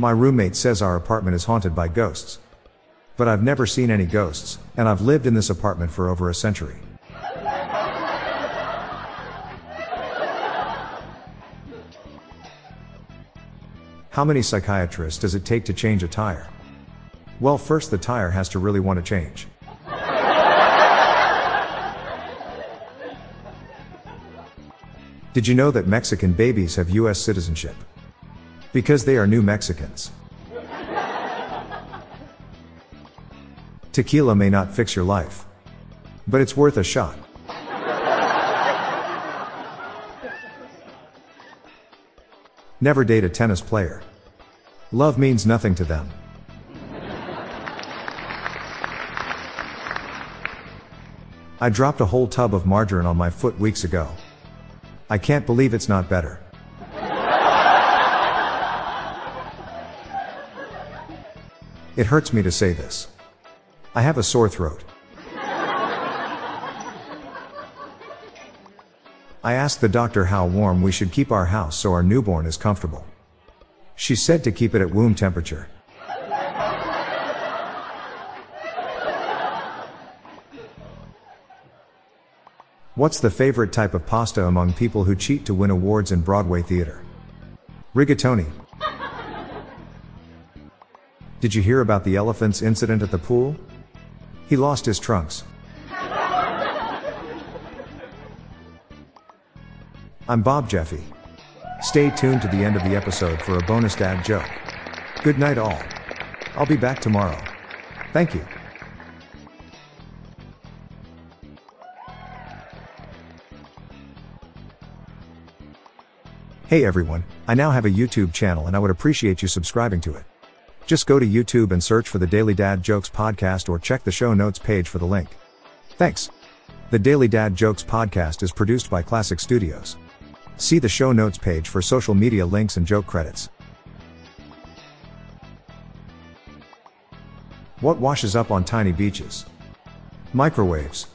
My roommate says our apartment is haunted by ghosts. But I've never seen any ghosts, and I've lived in this apartment for over a century. How many psychiatrists does it take to change a tire? Well, first the tire has to really want to change. Did you know that Mexican babies have US citizenship? Because they are new Mexicans. Tequila may not fix your life, but it's worth a shot. Never date a tennis player. Love means nothing to them. I dropped a whole tub of margarine on my foot weeks ago. I can't believe it's not better. It hurts me to say this. I have a sore throat. I asked the doctor how warm we should keep our house so our newborn is comfortable. She said to keep it at womb temperature. What's the favorite type of pasta among people who cheat to win awards in Broadway theater? Rigatoni. Did you hear about the elephant's incident at the pool? He lost his trunks. I'm Bob Jeffy. Stay tuned to the end of the episode for a bonus dad joke. Good night, all. I'll be back tomorrow. Thank you. Hey everyone, I now have a YouTube channel and I would appreciate you subscribing to it. Just go to YouTube and search for the Daily Dad Jokes podcast or check the show notes page for the link. Thanks. The Daily Dad Jokes podcast is produced by Classic Studios. See the show notes page for social media links and joke credits. What washes up on tiny beaches? Microwaves.